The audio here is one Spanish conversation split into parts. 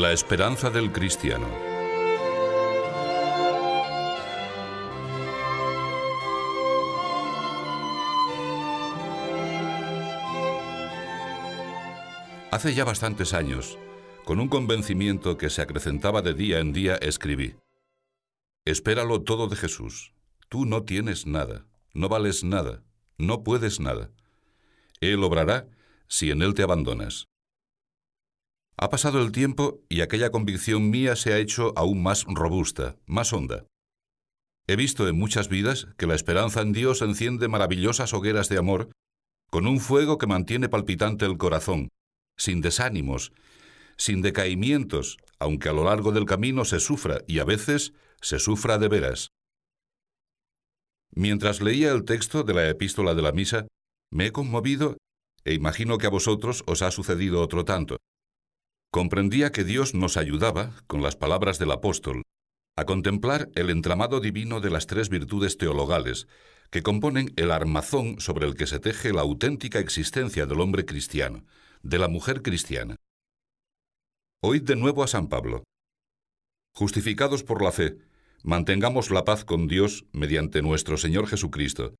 La esperanza del cristiano. Hace ya bastantes años, con un convencimiento que se acrecentaba de día en día, escribí, Espéralo todo de Jesús. Tú no tienes nada, no vales nada, no puedes nada. Él obrará si en Él te abandonas. Ha pasado el tiempo y aquella convicción mía se ha hecho aún más robusta, más honda. He visto en muchas vidas que la esperanza en Dios enciende maravillosas hogueras de amor con un fuego que mantiene palpitante el corazón, sin desánimos, sin decaimientos, aunque a lo largo del camino se sufra y a veces se sufra de veras. Mientras leía el texto de la epístola de la misa, me he conmovido e imagino que a vosotros os ha sucedido otro tanto. Comprendía que Dios nos ayudaba, con las palabras del apóstol, a contemplar el entramado divino de las tres virtudes teologales, que componen el armazón sobre el que se teje la auténtica existencia del hombre cristiano, de la mujer cristiana. Oíd de nuevo a San Pablo. Justificados por la fe, mantengamos la paz con Dios mediante nuestro Señor Jesucristo,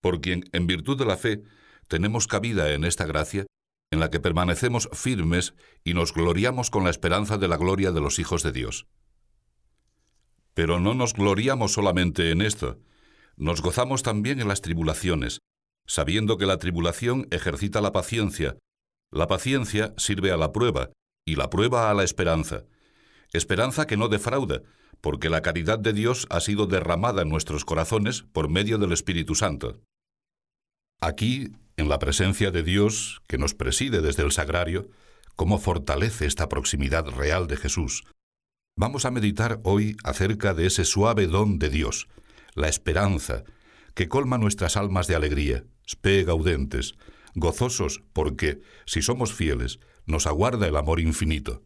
por quien, en virtud de la fe, tenemos cabida en esta gracia, en la que permanecemos firmes y nos gloriamos con la esperanza de la gloria de los hijos de Dios. Pero no nos gloriamos solamente en esto, nos gozamos también en las tribulaciones, sabiendo que la tribulación ejercita la paciencia, la paciencia sirve a la prueba, y la prueba a la esperanza, esperanza que no defrauda, porque la caridad de Dios ha sido derramada en nuestros corazones por medio del Espíritu Santo. Aquí, en la presencia de Dios, que nos preside desde el sagrario, cómo fortalece esta proximidad real de Jesús. Vamos a meditar hoy acerca de ese suave don de Dios, la esperanza, que colma nuestras almas de alegría, spe gaudentes, gozosos porque, si somos fieles, nos aguarda el amor infinito.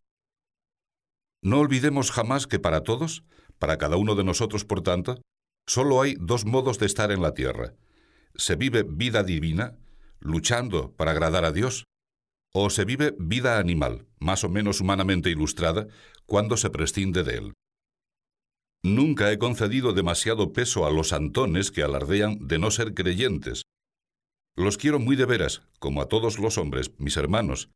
No olvidemos jamás que para todos, para cada uno de nosotros, por tanto, solo hay dos modos de estar en la tierra. Se vive vida divina, luchando para agradar a Dios, o se vive vida animal, más o menos humanamente ilustrada, cuando se prescinde de él. Nunca he concedido demasiado peso a los antones que alardean de no ser creyentes. Los quiero muy de veras, como a todos los hombres, mis hermanos,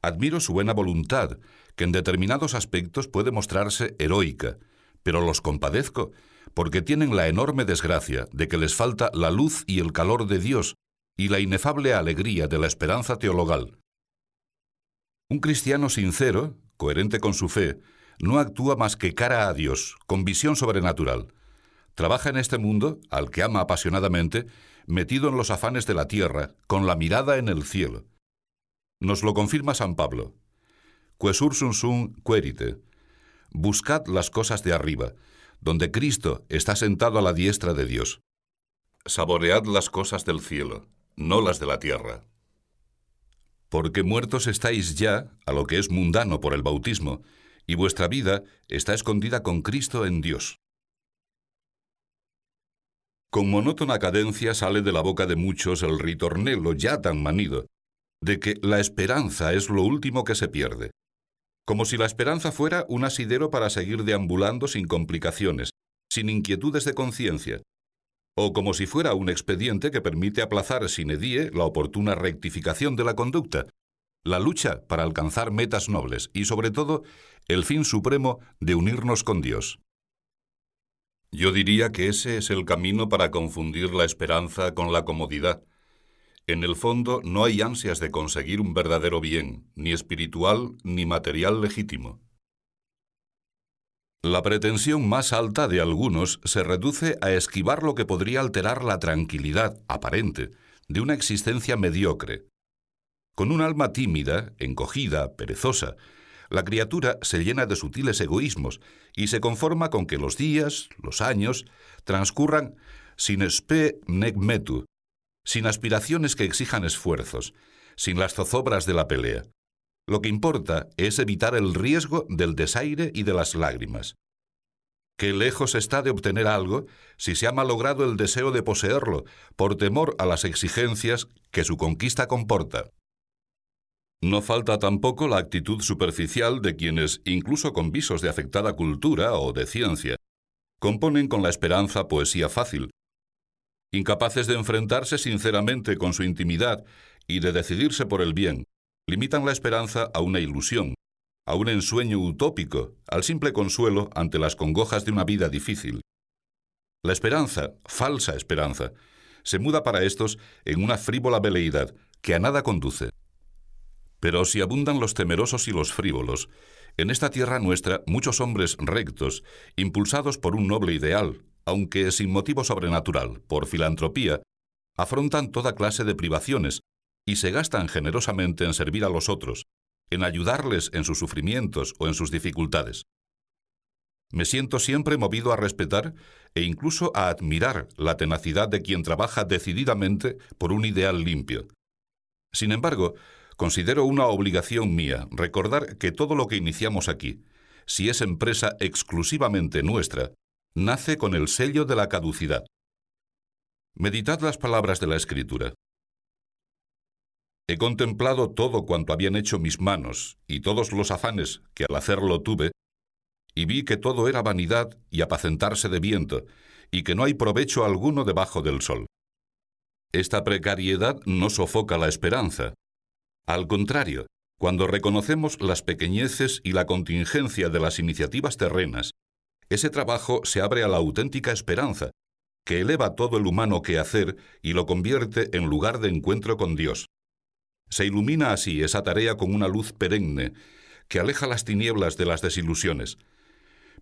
Admiro su buena voluntad, que en determinados aspectos puede mostrarse heroica, pero los compadezco porque tienen la enorme desgracia de que les falta la luz y el calor de Dios y la inefable alegría de la esperanza teologal. Un cristiano sincero, coherente con su fe, no actúa más que cara a Dios, con visión sobrenatural. Trabaja en este mundo, al que ama apasionadamente, metido en los afanes de la tierra, con la mirada en el cielo. Nos lo confirma San Pablo. Quesursum sum querite. Buscad las cosas de arriba, donde Cristo está sentado a la diestra de Dios. Saboread las cosas del cielo, no las de la tierra. Porque muertos estáis ya a lo que es mundano por el bautismo, y vuestra vida está escondida con Cristo en Dios. Con monótona cadencia sale de la boca de muchos el ritornelo ya tan manido, de que la esperanza es lo último que se pierde, como si la esperanza fuera un asidero para seguir deambulando sin complicaciones, sin inquietudes de conciencia, o como si fuera un expediente que permite aplazar sin edie la oportuna rectificación de la conducta, la lucha para alcanzar metas nobles y sobre todo el fin supremo de unirnos con Dios. Yo diría que ese es el camino para confundir la esperanza con la comodidad, en el fondo no hay ansias de conseguir un verdadero bien, ni espiritual ni material legítimo. La pretensión más alta de algunos se reduce a esquivar lo que podría alterar la tranquilidad aparente de una existencia mediocre. Con un alma tímida, encogida, perezosa, la criatura se llena de sutiles egoísmos y se conforma con que los días, los años, transcurran sin spe nec metu, sin aspiraciones que exijan esfuerzos, sin las zozobras de la pelea. Lo que importa es evitar el riesgo del desaire y de las lágrimas. Qué lejos está de obtener algo si se ha malogrado el deseo de poseerlo por temor a las exigencias que su conquista comporta. No falta tampoco la actitud superficial de quienes, incluso con visos de afectada cultura o de ciencia, componen con la esperanza poesía fácil. Incapaces de enfrentarse sinceramente con su intimidad y de decidirse por el bien, limitan la esperanza a una ilusión, a un ensueño utópico, al simple consuelo ante las congojas de una vida difícil. La esperanza, falsa esperanza, se muda para estos en una frívola veleidad que a nada conduce. Pero si abundan los temerosos y los frívolos, en esta tierra nuestra muchos hombres rectos, impulsados por un noble ideal, aunque sin motivo sobrenatural, por filantropía, afrontan toda clase de privaciones y se gastan generosamente en servir a los otros, en ayudarles en sus sufrimientos o en sus dificultades. Me siento siempre movido a respetar e incluso a admirar la tenacidad de quien trabaja decididamente por un ideal limpio. Sin embargo, Considero una obligación mía recordar que todo lo que iniciamos aquí, si es empresa exclusivamente nuestra, nace con el sello de la caducidad. Meditad las palabras de la Escritura. He contemplado todo cuanto habían hecho mis manos y todos los afanes que al hacerlo tuve, y vi que todo era vanidad y apacentarse de viento, y que no hay provecho alguno debajo del sol. Esta precariedad no sofoca la esperanza, al contrario, cuando reconocemos las pequeñeces y la contingencia de las iniciativas terrenas, ese trabajo se abre a la auténtica esperanza, que eleva todo el humano quehacer y lo convierte en lugar de encuentro con Dios. Se ilumina así esa tarea con una luz perenne, que aleja las tinieblas de las desilusiones.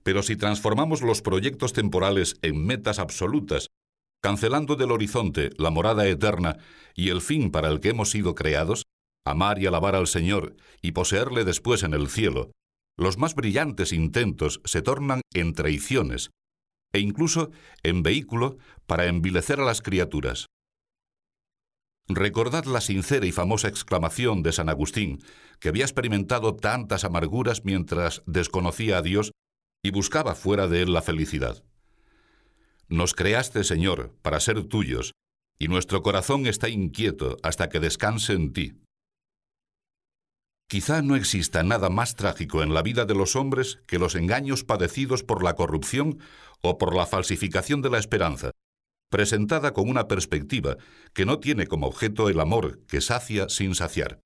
Pero si transformamos los proyectos temporales en metas absolutas, cancelando del horizonte la morada eterna y el fin para el que hemos sido creados, amar y alabar al Señor y poseerle después en el cielo, los más brillantes intentos se tornan en traiciones e incluso en vehículo para envilecer a las criaturas. Recordad la sincera y famosa exclamación de San Agustín, que había experimentado tantas amarguras mientras desconocía a Dios y buscaba fuera de él la felicidad. Nos creaste, Señor, para ser tuyos, y nuestro corazón está inquieto hasta que descanse en ti. Quizá no exista nada más trágico en la vida de los hombres que los engaños padecidos por la corrupción o por la falsificación de la esperanza, presentada con una perspectiva que no tiene como objeto el amor que sacia sin saciar.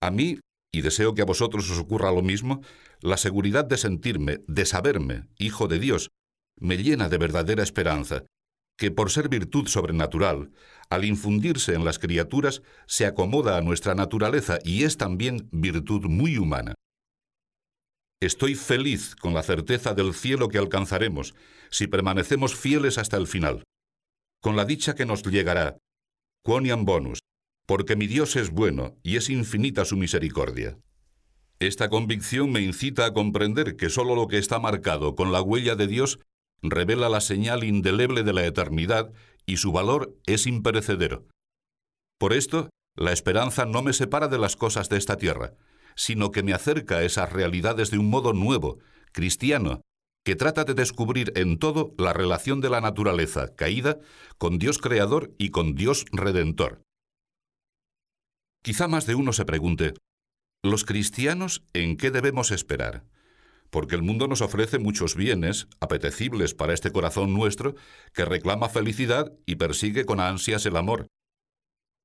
A mí, y deseo que a vosotros os ocurra lo mismo, la seguridad de sentirme, de saberme, hijo de Dios, me llena de verdadera esperanza, que por ser virtud sobrenatural, al infundirse en las criaturas, se acomoda a nuestra naturaleza y es también virtud muy humana. Estoy feliz con la certeza del cielo que alcanzaremos si permanecemos fieles hasta el final, con la dicha que nos llegará, quoniam bonus, porque mi Dios es bueno y es infinita su misericordia. Esta convicción me incita a comprender que sólo lo que está marcado con la huella de Dios revela la señal indeleble de la eternidad y su valor es imperecedero. Por esto, la esperanza no me separa de las cosas de esta tierra, sino que me acerca a esas realidades de un modo nuevo, cristiano, que trata de descubrir en todo la relación de la naturaleza caída con Dios creador y con Dios redentor. Quizá más de uno se pregunte, ¿los cristianos en qué debemos esperar? porque el mundo nos ofrece muchos bienes, apetecibles para este corazón nuestro, que reclama felicidad y persigue con ansias el amor.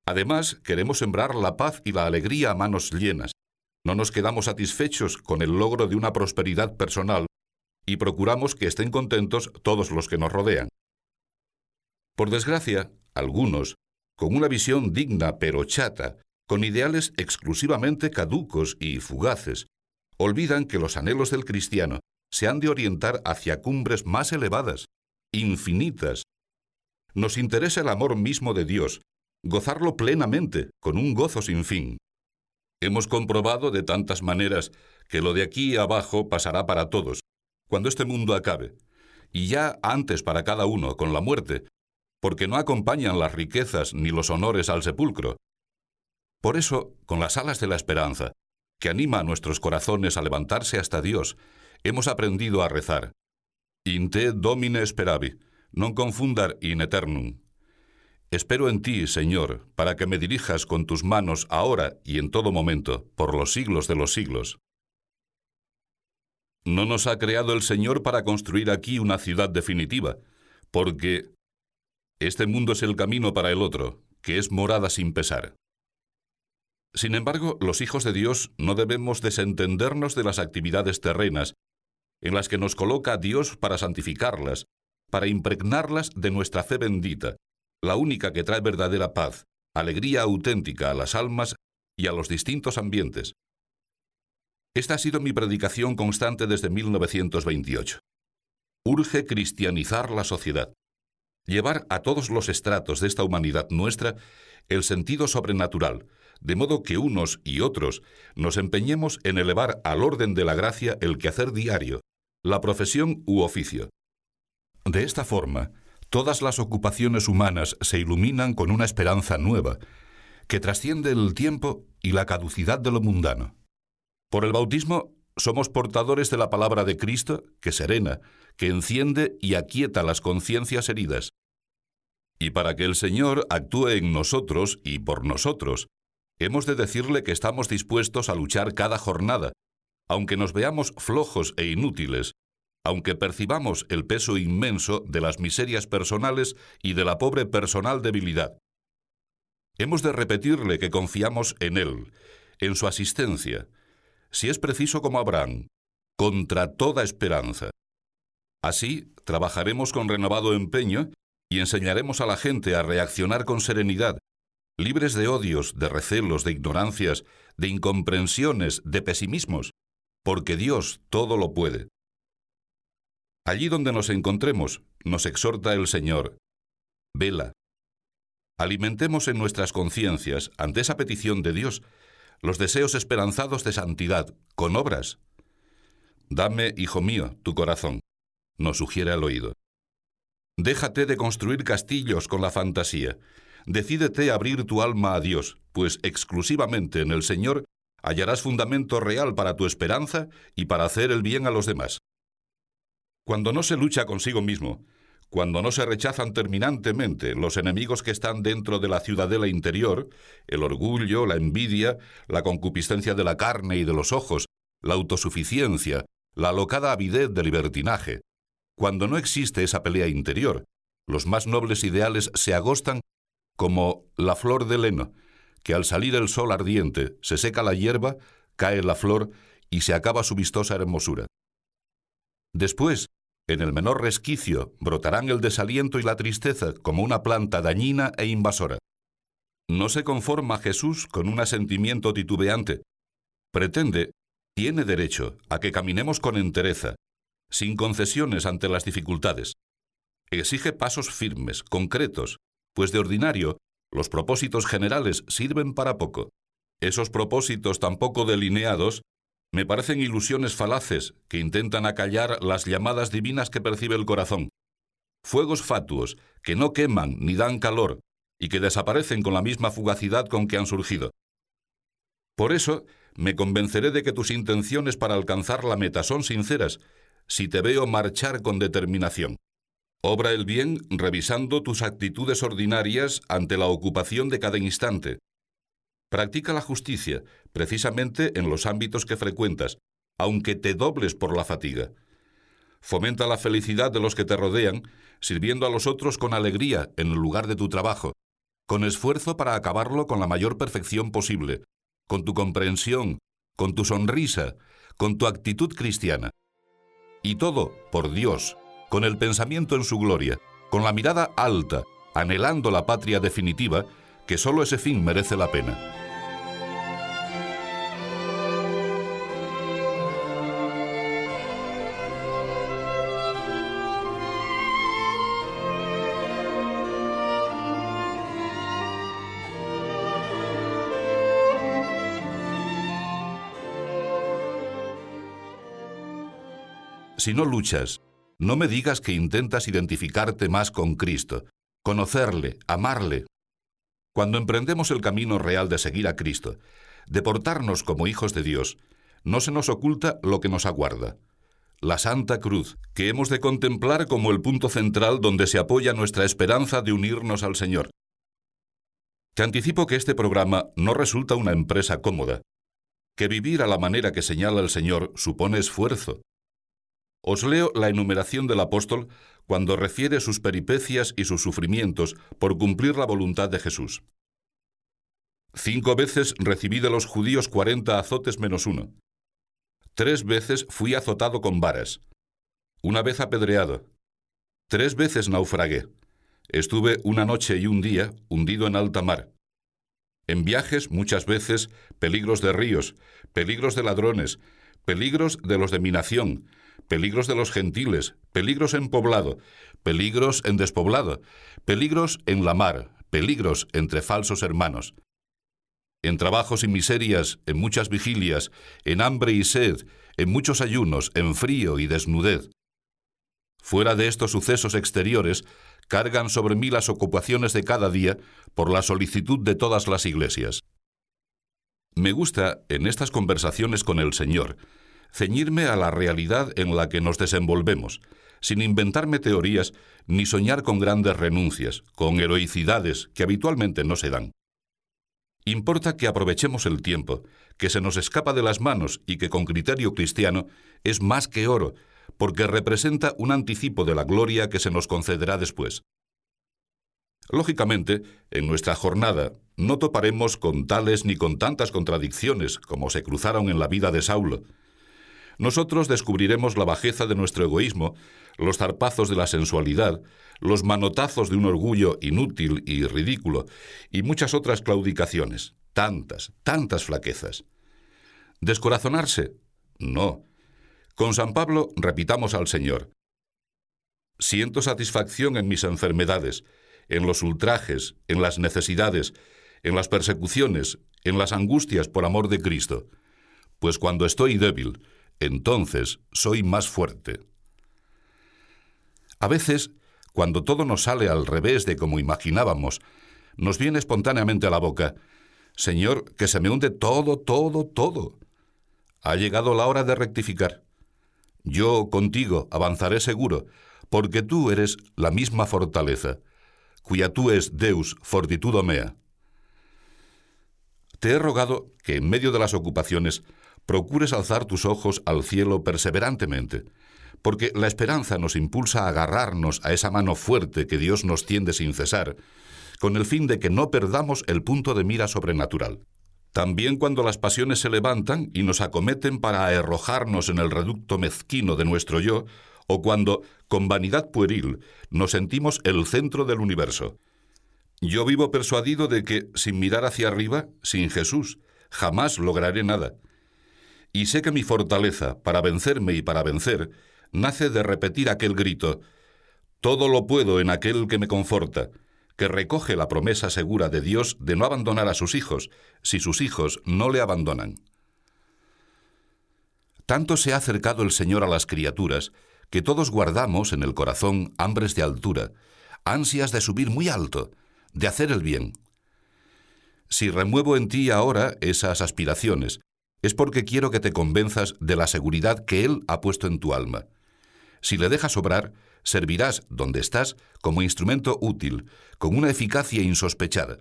Además, queremos sembrar la paz y la alegría a manos llenas. No nos quedamos satisfechos con el logro de una prosperidad personal y procuramos que estén contentos todos los que nos rodean. Por desgracia, algunos, con una visión digna pero chata, con ideales exclusivamente caducos y fugaces, olvidan que los anhelos del cristiano se han de orientar hacia cumbres más elevadas, infinitas. Nos interesa el amor mismo de Dios, gozarlo plenamente, con un gozo sin fin. Hemos comprobado de tantas maneras que lo de aquí abajo pasará para todos, cuando este mundo acabe, y ya antes para cada uno, con la muerte, porque no acompañan las riquezas ni los honores al sepulcro. Por eso, con las alas de la esperanza, que anima a nuestros corazones a levantarse hasta Dios, hemos aprendido a rezar. In te domine speravi, non confundar in eternum. Espero en ti, Señor, para que me dirijas con tus manos ahora y en todo momento, por los siglos de los siglos. No nos ha creado el Señor para construir aquí una ciudad definitiva, porque este mundo es el camino para el otro, que es morada sin pesar. Sin embargo, los hijos de Dios no debemos desentendernos de las actividades terrenas, en las que nos coloca Dios para santificarlas, para impregnarlas de nuestra fe bendita, la única que trae verdadera paz, alegría auténtica a las almas y a los distintos ambientes. Esta ha sido mi predicación constante desde 1928. Urge cristianizar la sociedad, llevar a todos los estratos de esta humanidad nuestra el sentido sobrenatural, de modo que unos y otros nos empeñemos en elevar al orden de la gracia el quehacer diario, la profesión u oficio. De esta forma, todas las ocupaciones humanas se iluminan con una esperanza nueva, que trasciende el tiempo y la caducidad de lo mundano. Por el bautismo somos portadores de la palabra de Cristo que serena, que enciende y aquieta las conciencias heridas. Y para que el Señor actúe en nosotros y por nosotros, hemos de decirle que estamos dispuestos a luchar cada jornada, aunque nos veamos flojos e inútiles, aunque percibamos el peso inmenso de las miserias personales y de la pobre personal debilidad. Hemos de repetirle que confiamos en Él, en su asistencia, si es preciso como Abraham, contra toda esperanza. Así, trabajaremos con renovado empeño y enseñaremos a la gente a reaccionar con serenidad, libres de odios, de recelos, de ignorancias, de incomprensiones, de pesimismos, porque Dios todo lo puede. Allí donde nos encontremos, nos exhorta el Señor. Vela. Alimentemos en nuestras conciencias, ante esa petición de Dios, los deseos esperanzados de santidad, con obras. Dame, hijo mío, tu corazón, nos sugiere al oído. Déjate de construir castillos con la fantasía. Decídete a abrir tu alma a Dios, pues exclusivamente en el Señor hallarás fundamento real para tu esperanza y para hacer el bien a los demás. Cuando no se lucha consigo mismo, cuando no se rechazan terminantemente los enemigos que están dentro de la ciudadela interior, el orgullo, la envidia, la concupiscencia de la carne y de los ojos, la autosuficiencia, la alocada avidez de libertinaje, cuando no existe esa pelea interior, los más nobles ideales se agostan como la flor del heno, que al salir el sol ardiente se seca la hierba, cae la flor y se acaba su vistosa hermosura. Después, en el menor resquicio, brotarán el desaliento y la tristeza como una planta dañina e invasora. No se conforma Jesús con un asentimiento titubeante. Pretende, tiene derecho a que caminemos con entereza, sin concesiones ante las dificultades. Exige pasos firmes, concretos, pues de ordinario los propósitos generales sirven para poco. Esos propósitos tan poco delineados me parecen ilusiones falaces que intentan acallar las llamadas divinas que percibe el corazón. Fuegos fatuos que no queman ni dan calor y que desaparecen con la misma fugacidad con que han surgido. Por eso, me convenceré de que tus intenciones para alcanzar la meta son sinceras si te veo marchar con determinación. Obra el bien revisando tus actitudes ordinarias ante la ocupación de cada instante, Practica la justicia, precisamente en los ámbitos que frecuentas, aunque te dobles por la fatiga. Fomenta la felicidad de los que te rodean, sirviendo a los otros con alegría en el lugar de tu trabajo, con esfuerzo para acabarlo con la mayor perfección posible, con tu comprensión, con tu sonrisa, con tu actitud cristiana. Y todo por Dios, con el pensamiento en su gloria, con la mirada alta, anhelando la patria definitiva, que sólo ese fin merece la pena. Si no luchas, no me digas que intentas identificarte más con Cristo, conocerle, amarle. Cuando emprendemos el camino real de seguir a Cristo, de portarnos como hijos de Dios, no se nos oculta lo que nos aguarda. La Santa Cruz, que hemos de contemplar como el punto central donde se apoya nuestra esperanza de unirnos al Señor. Te anticipo que este programa no resulta una empresa cómoda, que vivir a la manera que señala el Señor supone esfuerzo. Os leo la enumeración del apóstol cuando refiere sus peripecias y sus sufrimientos por cumplir la voluntad de Jesús. Cinco veces recibí de los judíos cuarenta azotes menos uno. Tres veces fui azotado con varas. Una vez apedreado. Tres veces naufragué. Estuve una noche y un día hundido en alta mar. En viajes muchas veces peligros de ríos, peligros de ladrones, peligros de los de mi nación, peligros de los gentiles, peligros en poblado, peligros en despoblado, peligros en la mar, peligros entre falsos hermanos en trabajos y miserias, en muchas vigilias, en hambre y sed, en muchos ayunos, en frío y desnudez. Fuera de estos sucesos exteriores, cargan sobre mí las ocupaciones de cada día por la solicitud de todas las iglesias. Me gusta, en estas conversaciones con el Señor, ceñirme a la realidad en la que nos desenvolvemos, sin inventarme teorías ni soñar con grandes renuncias, con heroicidades que habitualmente no se dan. Importa que aprovechemos el tiempo, que se nos escapa de las manos y que con criterio cristiano es más que oro, porque representa un anticipo de la gloria que se nos concederá después. Lógicamente, en nuestra jornada no toparemos con tales ni con tantas contradicciones como se cruzaron en la vida de Saulo. Nosotros descubriremos la bajeza de nuestro egoísmo, los zarpazos de la sensualidad, los manotazos de un orgullo inútil y ridículo, y muchas otras claudicaciones, tantas, tantas flaquezas. ¿Descorazonarse? No. Con San Pablo repitamos al Señor. Siento satisfacción en mis enfermedades, en los ultrajes, en las necesidades, en las persecuciones, en las angustias por amor de Cristo, pues cuando estoy débil, entonces soy más fuerte. A veces cuando todo nos sale al revés de como imaginábamos, nos viene espontáneamente a la boca, Señor, que se me hunde todo, todo, todo. Ha llegado la hora de rectificar. Yo contigo avanzaré seguro, porque tú eres la misma fortaleza, cuya tú es Deus fortitudo mea. Te he rogado que en medio de las ocupaciones procures alzar tus ojos al cielo perseverantemente, porque la esperanza nos impulsa a agarrarnos a esa mano fuerte que Dios nos tiende sin cesar, con el fin de que no perdamos el punto de mira sobrenatural. También cuando las pasiones se levantan y nos acometen para arrojarnos en el reducto mezquino de nuestro yo, o cuando, con vanidad pueril, nos sentimos el centro del universo. Yo vivo persuadido de que, sin mirar hacia arriba, sin Jesús, jamás lograré nada. Y sé que mi fortaleza, para vencerme y para vencer, nace de repetir aquel grito, Todo lo puedo en aquel que me conforta, que recoge la promesa segura de Dios de no abandonar a sus hijos, si sus hijos no le abandonan. Tanto se ha acercado el Señor a las criaturas, que todos guardamos en el corazón hambres de altura, ansias de subir muy alto, de hacer el bien. Si remuevo en ti ahora esas aspiraciones, es porque quiero que te convenzas de la seguridad que Él ha puesto en tu alma. Si le dejas obrar, servirás donde estás como instrumento útil, con una eficacia insospechada.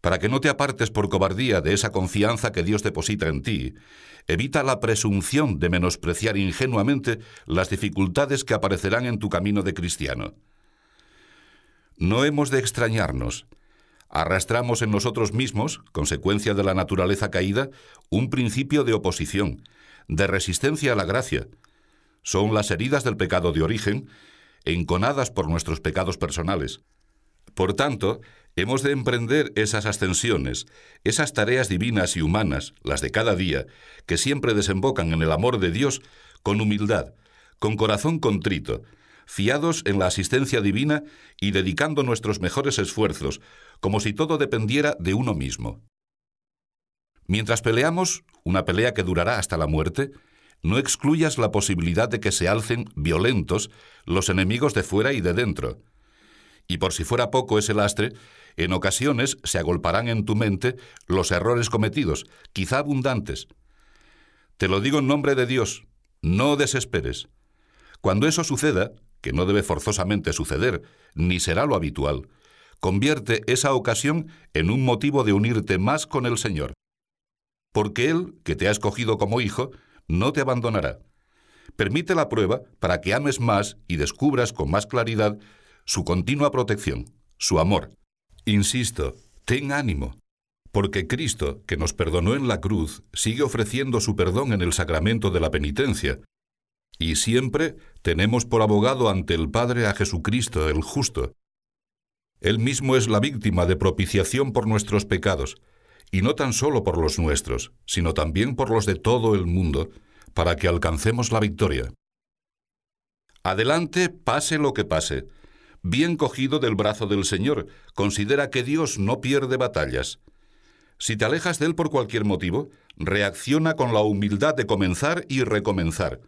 Para que no te apartes por cobardía de esa confianza que Dios deposita en ti, evita la presunción de menospreciar ingenuamente las dificultades que aparecerán en tu camino de cristiano. No hemos de extrañarnos. Arrastramos en nosotros mismos, consecuencia de la naturaleza caída, un principio de oposición, de resistencia a la gracia, son las heridas del pecado de origen, enconadas por nuestros pecados personales. Por tanto, hemos de emprender esas ascensiones, esas tareas divinas y humanas, las de cada día, que siempre desembocan en el amor de Dios, con humildad, con corazón contrito, fiados en la asistencia divina y dedicando nuestros mejores esfuerzos, como si todo dependiera de uno mismo. Mientras peleamos, una pelea que durará hasta la muerte, no excluyas la posibilidad de que se alcen violentos los enemigos de fuera y de dentro. Y por si fuera poco ese lastre, en ocasiones se agolparán en tu mente los errores cometidos, quizá abundantes. Te lo digo en nombre de Dios, no desesperes. Cuando eso suceda, que no debe forzosamente suceder, ni será lo habitual, convierte esa ocasión en un motivo de unirte más con el Señor. Porque Él, que te ha escogido como hijo, no te abandonará. Permite la prueba para que ames más y descubras con más claridad su continua protección, su amor. Insisto, ten ánimo, porque Cristo, que nos perdonó en la cruz, sigue ofreciendo su perdón en el sacramento de la penitencia, y siempre tenemos por abogado ante el Padre a Jesucristo el justo. Él mismo es la víctima de propiciación por nuestros pecados, y no tan solo por los nuestros, sino también por los de todo el mundo, para que alcancemos la victoria. Adelante, pase lo que pase. Bien cogido del brazo del Señor, considera que Dios no pierde batallas. Si te alejas de Él por cualquier motivo, reacciona con la humildad de comenzar y recomenzar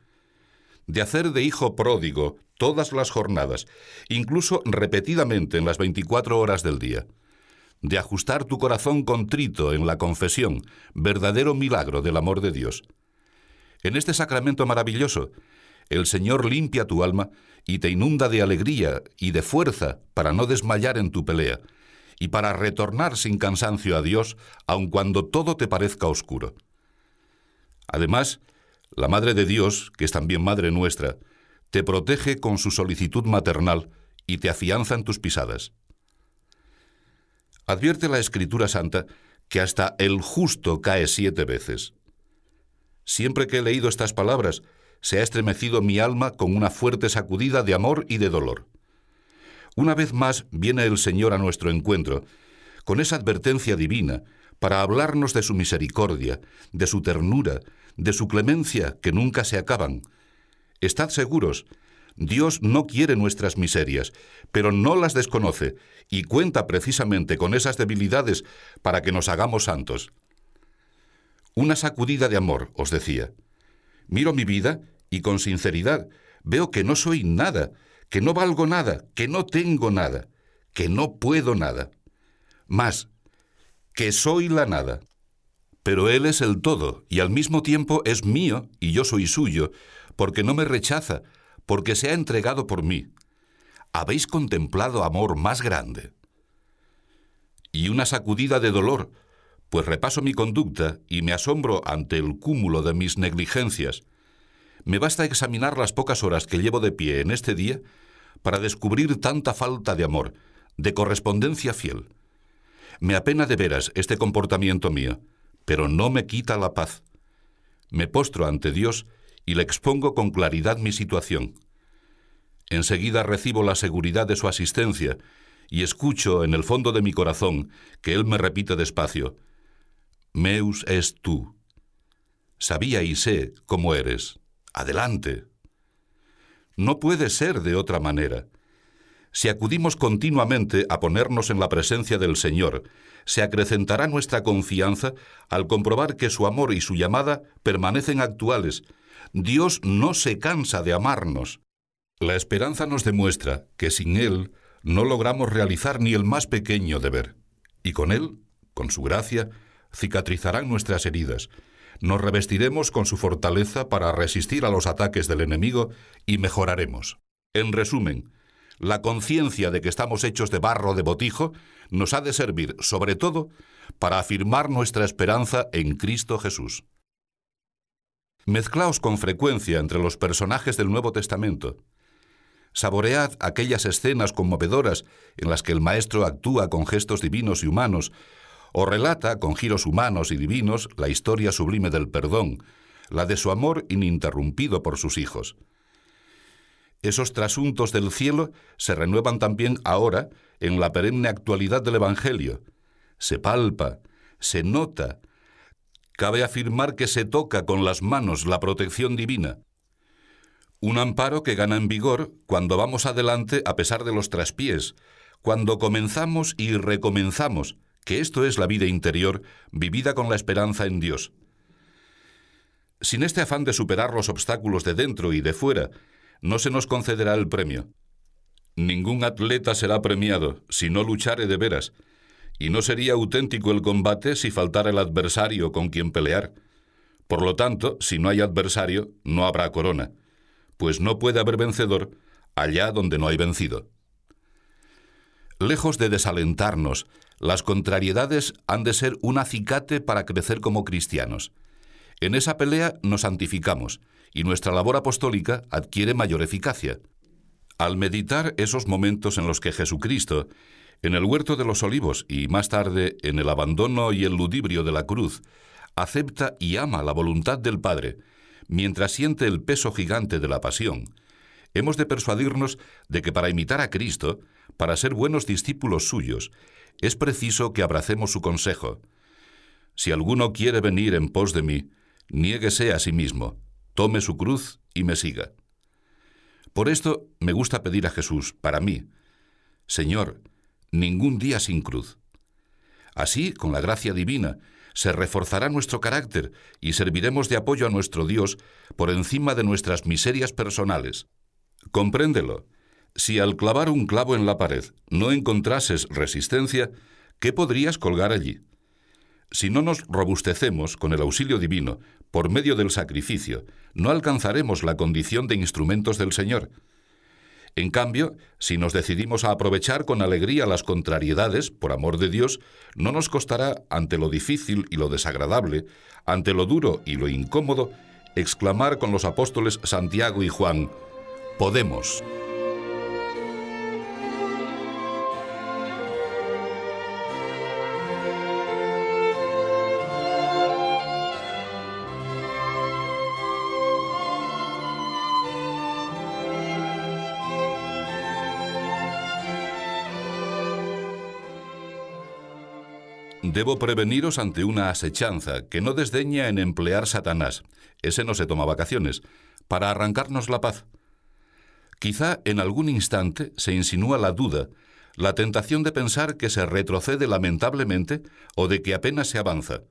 de hacer de hijo pródigo todas las jornadas, incluso repetidamente en las 24 horas del día, de ajustar tu corazón contrito en la confesión, verdadero milagro del amor de Dios. En este sacramento maravilloso, el Señor limpia tu alma y te inunda de alegría y de fuerza para no desmayar en tu pelea y para retornar sin cansancio a Dios aun cuando todo te parezca oscuro. Además, la Madre de Dios, que es también Madre nuestra, te protege con su solicitud maternal y te afianza en tus pisadas. Advierte la Escritura Santa que hasta el justo cae siete veces. Siempre que he leído estas palabras, se ha estremecido mi alma con una fuerte sacudida de amor y de dolor. Una vez más viene el Señor a nuestro encuentro, con esa advertencia divina, para hablarnos de su misericordia, de su ternura, de su clemencia que nunca se acaban. Estad seguros, Dios no quiere nuestras miserias, pero no las desconoce y cuenta precisamente con esas debilidades para que nos hagamos santos. Una sacudida de amor, os decía. Miro mi vida y con sinceridad veo que no soy nada, que no valgo nada, que no tengo nada, que no puedo nada. Más, que soy la nada. Pero Él es el todo y al mismo tiempo es mío y yo soy suyo, porque no me rechaza, porque se ha entregado por mí. ¿Habéis contemplado amor más grande? Y una sacudida de dolor, pues repaso mi conducta y me asombro ante el cúmulo de mis negligencias. Me basta examinar las pocas horas que llevo de pie en este día para descubrir tanta falta de amor, de correspondencia fiel. Me apena de veras este comportamiento mío pero no me quita la paz. Me postro ante Dios y le expongo con claridad mi situación. Enseguida recibo la seguridad de su asistencia y escucho en el fondo de mi corazón que Él me repite despacio, Meus es tú. Sabía y sé cómo eres. Adelante. No puede ser de otra manera. Si acudimos continuamente a ponernos en la presencia del Señor, se acrecentará nuestra confianza al comprobar que su amor y su llamada permanecen actuales. Dios no se cansa de amarnos. La esperanza nos demuestra que sin Él no logramos realizar ni el más pequeño deber. Y con Él, con su gracia, cicatrizarán nuestras heridas. Nos revestiremos con su fortaleza para resistir a los ataques del enemigo y mejoraremos. En resumen, la conciencia de que estamos hechos de barro de botijo nos ha de servir, sobre todo, para afirmar nuestra esperanza en Cristo Jesús. Mezclaos con frecuencia entre los personajes del Nuevo Testamento. Saboread aquellas escenas conmovedoras en las que el Maestro actúa con gestos divinos y humanos, o relata con giros humanos y divinos la historia sublime del perdón, la de su amor ininterrumpido por sus hijos. Esos trasuntos del cielo se renuevan también ahora en la perenne actualidad del Evangelio. Se palpa, se nota. Cabe afirmar que se toca con las manos la protección divina. Un amparo que gana en vigor cuando vamos adelante a pesar de los traspiés, cuando comenzamos y recomenzamos, que esto es la vida interior vivida con la esperanza en Dios. Sin este afán de superar los obstáculos de dentro y de fuera, no se nos concederá el premio. Ningún atleta será premiado si no luchare de veras, y no sería auténtico el combate si faltara el adversario con quien pelear. Por lo tanto, si no hay adversario, no habrá corona, pues no puede haber vencedor allá donde no hay vencido. Lejos de desalentarnos, las contrariedades han de ser un acicate para crecer como cristianos. En esa pelea nos santificamos y nuestra labor apostólica adquiere mayor eficacia. Al meditar esos momentos en los que Jesucristo, en el huerto de los olivos y más tarde en el abandono y el ludibrio de la cruz, acepta y ama la voluntad del Padre, mientras siente el peso gigante de la pasión, hemos de persuadirnos de que para imitar a Cristo, para ser buenos discípulos suyos, es preciso que abracemos su consejo. Si alguno quiere venir en pos de mí, niéguese a sí mismo, tome su cruz y me siga. Por esto me gusta pedir a Jesús, para mí, Señor, ningún día sin cruz. Así, con la gracia divina, se reforzará nuestro carácter y serviremos de apoyo a nuestro Dios por encima de nuestras miserias personales. Compréndelo. Si al clavar un clavo en la pared no encontrases resistencia, ¿qué podrías colgar allí? Si no nos robustecemos con el auxilio divino, por medio del sacrificio, no alcanzaremos la condición de instrumentos del Señor. En cambio, si nos decidimos a aprovechar con alegría las contrariedades, por amor de Dios, no nos costará, ante lo difícil y lo desagradable, ante lo duro y lo incómodo, exclamar con los apóstoles Santiago y Juan, Podemos. Debo preveniros ante una asechanza que no desdeña en emplear Satanás, ese no se toma vacaciones, para arrancarnos la paz. Quizá en algún instante se insinúa la duda, la tentación de pensar que se retrocede lamentablemente o de que apenas se avanza.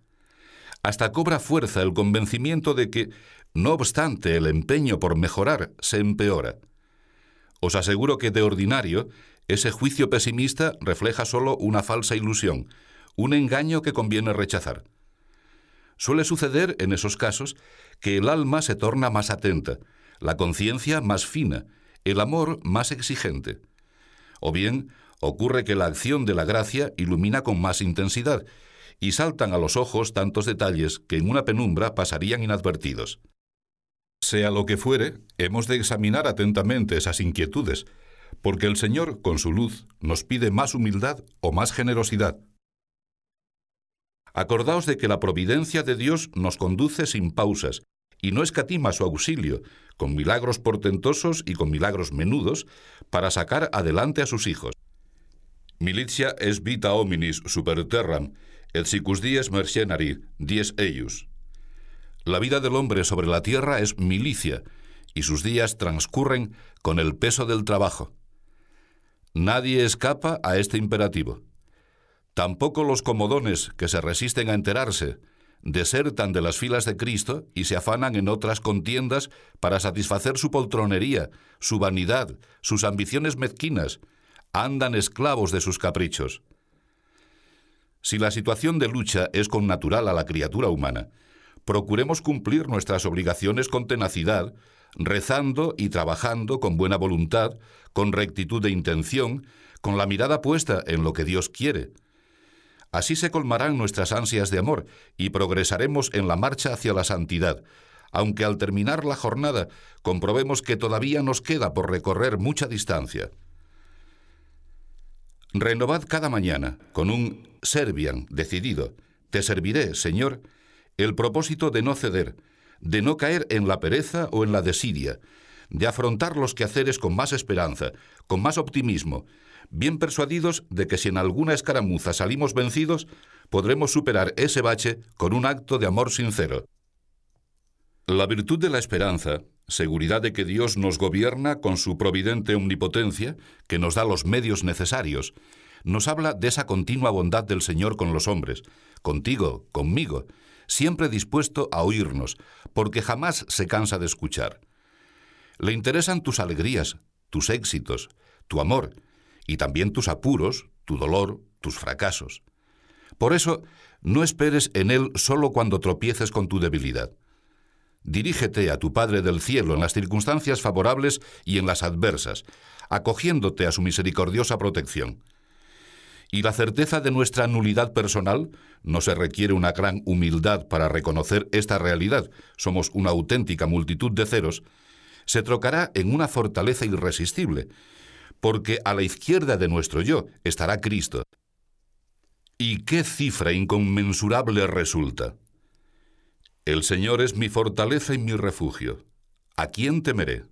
Hasta cobra fuerza el convencimiento de que, no obstante el empeño por mejorar, se empeora. Os aseguro que de ordinario, ese juicio pesimista refleja solo una falsa ilusión, un engaño que conviene rechazar. Suele suceder en esos casos que el alma se torna más atenta, la conciencia más fina, el amor más exigente. O bien, ocurre que la acción de la gracia ilumina con más intensidad y saltan a los ojos tantos detalles que en una penumbra pasarían inadvertidos. Sea lo que fuere, hemos de examinar atentamente esas inquietudes, porque el Señor, con su luz, nos pide más humildad o más generosidad. Acordaos de que la providencia de Dios nos conduce sin pausas y no escatima su auxilio, con milagros portentosos y con milagros menudos, para sacar adelante a sus hijos. Militia es vita hominis super terram, et sicus dies mercenari, dies eius. La vida del hombre sobre la tierra es milicia, y sus días transcurren con el peso del trabajo. Nadie escapa a este imperativo. Tampoco los comodones que se resisten a enterarse, desertan de las filas de Cristo y se afanan en otras contiendas para satisfacer su poltronería, su vanidad, sus ambiciones mezquinas, andan esclavos de sus caprichos. Si la situación de lucha es connatural a la criatura humana, procuremos cumplir nuestras obligaciones con tenacidad, rezando y trabajando con buena voluntad, con rectitud de intención, con la mirada puesta en lo que Dios quiere, Así se colmarán nuestras ansias de amor y progresaremos en la marcha hacia la santidad, aunque al terminar la jornada comprobemos que todavía nos queda por recorrer mucha distancia. Renovad cada mañana, con un servian decidido, te serviré, Señor, el propósito de no ceder, de no caer en la pereza o en la desidia, de afrontar los quehaceres con más esperanza, con más optimismo, bien persuadidos de que si en alguna escaramuza salimos vencidos, podremos superar ese bache con un acto de amor sincero. La virtud de la esperanza, seguridad de que Dios nos gobierna con su providente omnipotencia, que nos da los medios necesarios, nos habla de esa continua bondad del Señor con los hombres, contigo, conmigo, siempre dispuesto a oírnos, porque jamás se cansa de escuchar. Le interesan tus alegrías, tus éxitos, tu amor, y también tus apuros, tu dolor, tus fracasos. Por eso, no esperes en Él solo cuando tropieces con tu debilidad. Dirígete a tu Padre del cielo en las circunstancias favorables y en las adversas, acogiéndote a su misericordiosa protección. y la certeza de nuestra nulidad personal, no se requiere una gran humildad para reconocer esta realidad, somos una auténtica multitud de ceros, se trocará en una fortaleza irresistible, porque a la izquierda de nuestro yo estará Cristo. ¿Y qué cifra inconmensurable resulta? El Señor es mi fortaleza y mi refugio. ¿A quién temeré?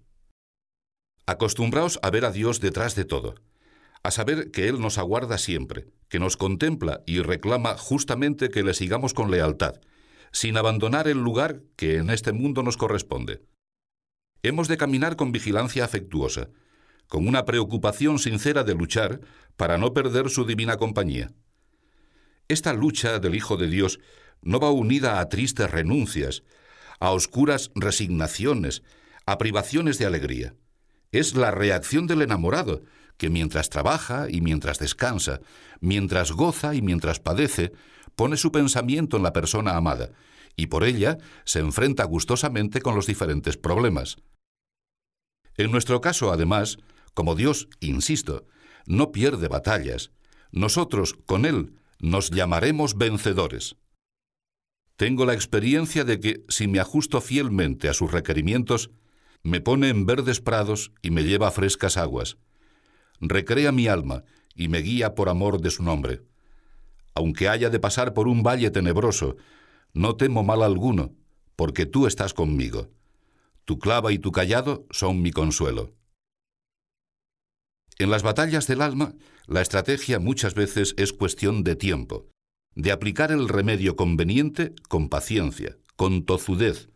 Acostumbraos a ver a Dios detrás de todo, a saber que Él nos aguarda siempre, que nos contempla y reclama justamente que le sigamos con lealtad, sin abandonar el lugar que en este mundo nos corresponde. Hemos de caminar con vigilancia afectuosa, con una preocupación sincera de luchar para no perder su divina compañía. Esta lucha del Hijo de Dios no va unida a tristes renuncias, a oscuras resignaciones, a privaciones de alegría. Es la reacción del enamorado, que mientras trabaja y mientras descansa, mientras goza y mientras padece, pone su pensamiento en la persona amada, y por ella se enfrenta gustosamente con los diferentes problemas. En nuestro caso, además, como Dios, insisto, no pierde batallas, nosotros, con Él, nos llamaremos vencedores. Tengo la experiencia de que, si me ajusto fielmente a sus requerimientos, me pone en verdes prados y me lleva a frescas aguas. Recrea mi alma y me guía por amor de su nombre. Aunque haya de pasar por un valle tenebroso, no temo mal alguno, porque tú estás conmigo. Tu clava y tu callado son mi consuelo. En las batallas del alma, la estrategia muchas veces es cuestión de tiempo, de aplicar el remedio conveniente con paciencia, con tozudez.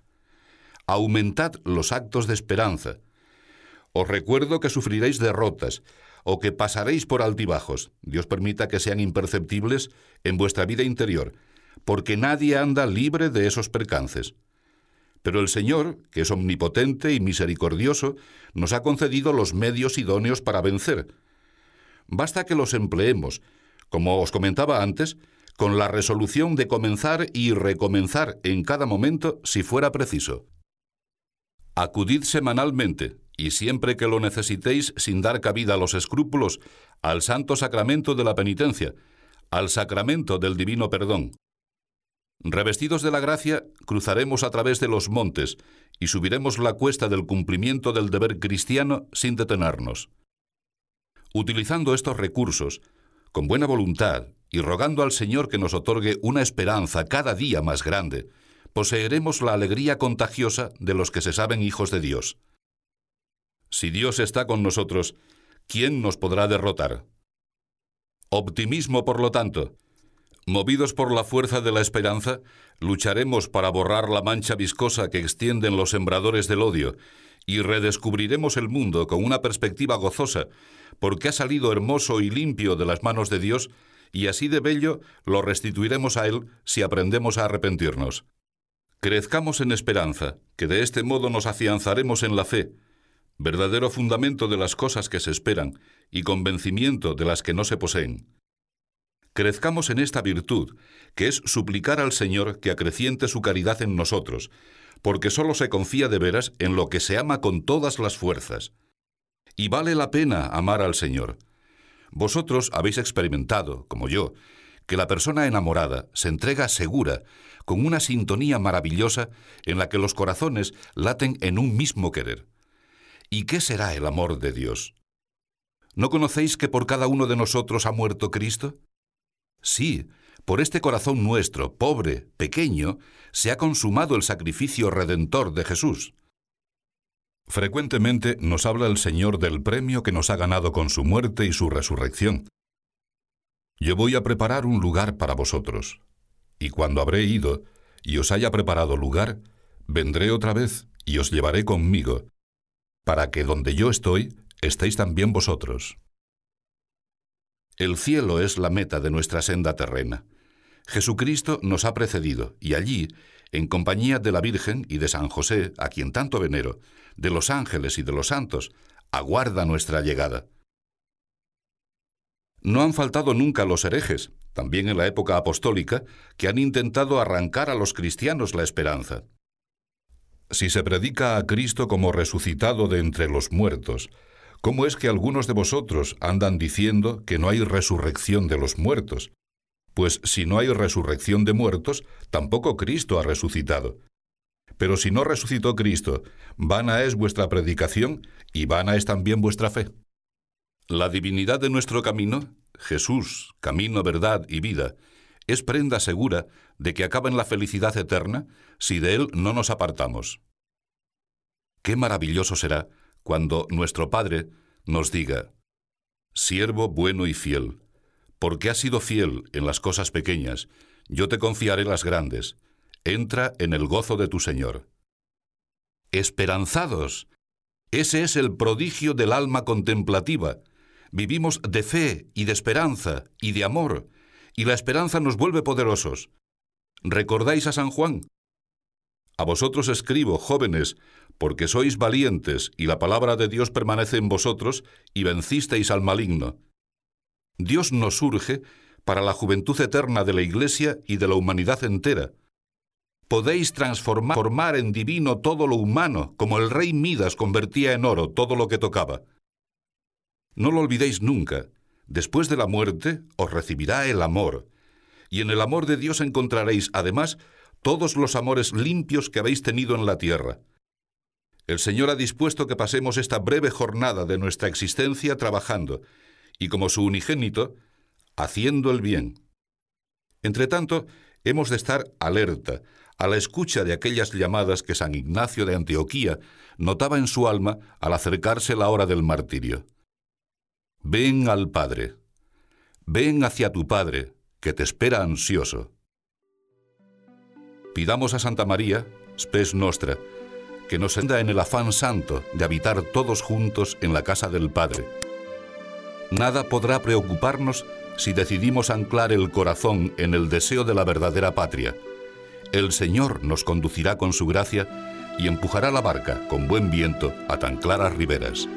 Aumentad los actos de esperanza. Os recuerdo que sufriréis derrotas o que pasaréis por altibajos, Dios permita que sean imperceptibles en vuestra vida interior, porque nadie anda libre de esos percances. Pero el Señor, que es omnipotente y misericordioso, nos ha concedido los medios idóneos para vencer. Basta que los empleemos, como os comentaba antes, con la resolución de comenzar y recomenzar en cada momento si fuera preciso. Acudid semanalmente, y siempre que lo necesitéis sin dar cabida a los escrúpulos, al santo sacramento de la penitencia, al sacramento del divino perdón. Revestidos de la gracia, cruzaremos a través de los montes y subiremos la cuesta del cumplimiento del deber cristiano sin detenernos. Utilizando estos recursos, con buena voluntad y rogando al Señor que nos otorgue una esperanza cada día más grande, poseeremos la alegría contagiosa de los que se saben hijos de Dios. Si Dios está con nosotros, ¿quién nos podrá derrotar? Optimismo, por lo tanto, Movidos por la fuerza de la esperanza, lucharemos para borrar la mancha viscosa que extienden los sembradores del odio y redescubriremos el mundo con una perspectiva gozosa, porque ha salido hermoso y limpio de las manos de Dios, y así de bello lo restituiremos a Él si aprendemos a arrepentirnos. Crezcamos en esperanza, que de este modo nos afianzaremos en la fe, verdadero fundamento de las cosas que se esperan y convencimiento de las que no se poseen crezcamos en esta virtud, que es suplicar al Señor que acreciente su caridad en nosotros, porque sólo se confía de veras en lo que se ama con todas las fuerzas. Y vale la pena amar al Señor. Vosotros habéis experimentado, como yo, que la persona enamorada se entrega segura, con una sintonía maravillosa en la que los corazones laten en un mismo querer. ¿Y qué será el amor de Dios? ¿No conocéis que por cada uno de nosotros ha muerto Cristo? Sí, por este corazón nuestro, pobre, pequeño, se ha consumado el sacrificio redentor de Jesús. Frecuentemente nos habla el Señor del premio que nos ha ganado con su muerte y su resurrección. Yo voy a preparar un lugar para vosotros, y cuando habré ido y os haya preparado lugar, vendré otra vez y os llevaré conmigo, para que donde yo estoy, estéis también vosotros. El cielo es la meta de nuestra senda terrena. Jesucristo nos ha precedido y allí, en compañía de la Virgen y de San José, a quien tanto venero, de los ángeles y de los santos, aguarda nuestra llegada. No han faltado nunca los herejes, también en la época apostólica, que han intentado arrancar a los cristianos la esperanza. Si se predica a Cristo como resucitado de entre los muertos, ¿cómo es que algunos de vosotros andan diciendo que no hay resurrección de los muertos? Pues si no hay resurrección de muertos, tampoco Cristo ha resucitado. Pero si no resucitó Cristo, vana es vuestra predicación y vana es también vuestra fe. La divinidad de nuestro camino, Jesús, camino, verdad y vida, es prenda segura de que acaba en la felicidad eterna si de Él no nos apartamos. Qué maravilloso será cuando nuestro Padre nos diga, Siervo bueno y fiel, porque has sido fiel en las cosas pequeñas, yo te confiaré las grandes. Entra en el gozo de tu Señor. Esperanzados. Ese es el prodigio del alma contemplativa. Vivimos de fe y de esperanza y de amor, y la esperanza nos vuelve poderosos. ¿Recordáis a San Juan? A vosotros escribo, jóvenes, porque sois valientes y la palabra de Dios permanece en vosotros y vencisteis al maligno. Dios nos surge para la juventud eterna de la Iglesia y de la humanidad entera. Podéis transformar en divino todo lo humano, como el rey Midas convertía en oro todo lo que tocaba. No lo olvidéis nunca. Después de la muerte os recibirá el amor, y en el amor de Dios encontraréis, además, todos los amores limpios que habéis tenido en la tierra. El Señor ha dispuesto que pasemos esta breve jornada de nuestra existencia trabajando, y como su unigénito, haciendo el bien. Entretanto, hemos de estar alerta, a la escucha de aquellas llamadas que San Ignacio de Antioquía notaba en su alma al acercarse la hora del martirio. Ven al Padre, ven hacia tu Padre, que te espera ansioso. Pidamos a Santa María, spes nostra, que nos enda en el afán santo de habitar todos juntos en la casa del Padre Nada podrá preocuparnos si decidimos anclar el corazón en el deseo de la verdadera patria. El Señor nos conducirá con su gracia y empujará la barca con buen viento a tan claras riberas.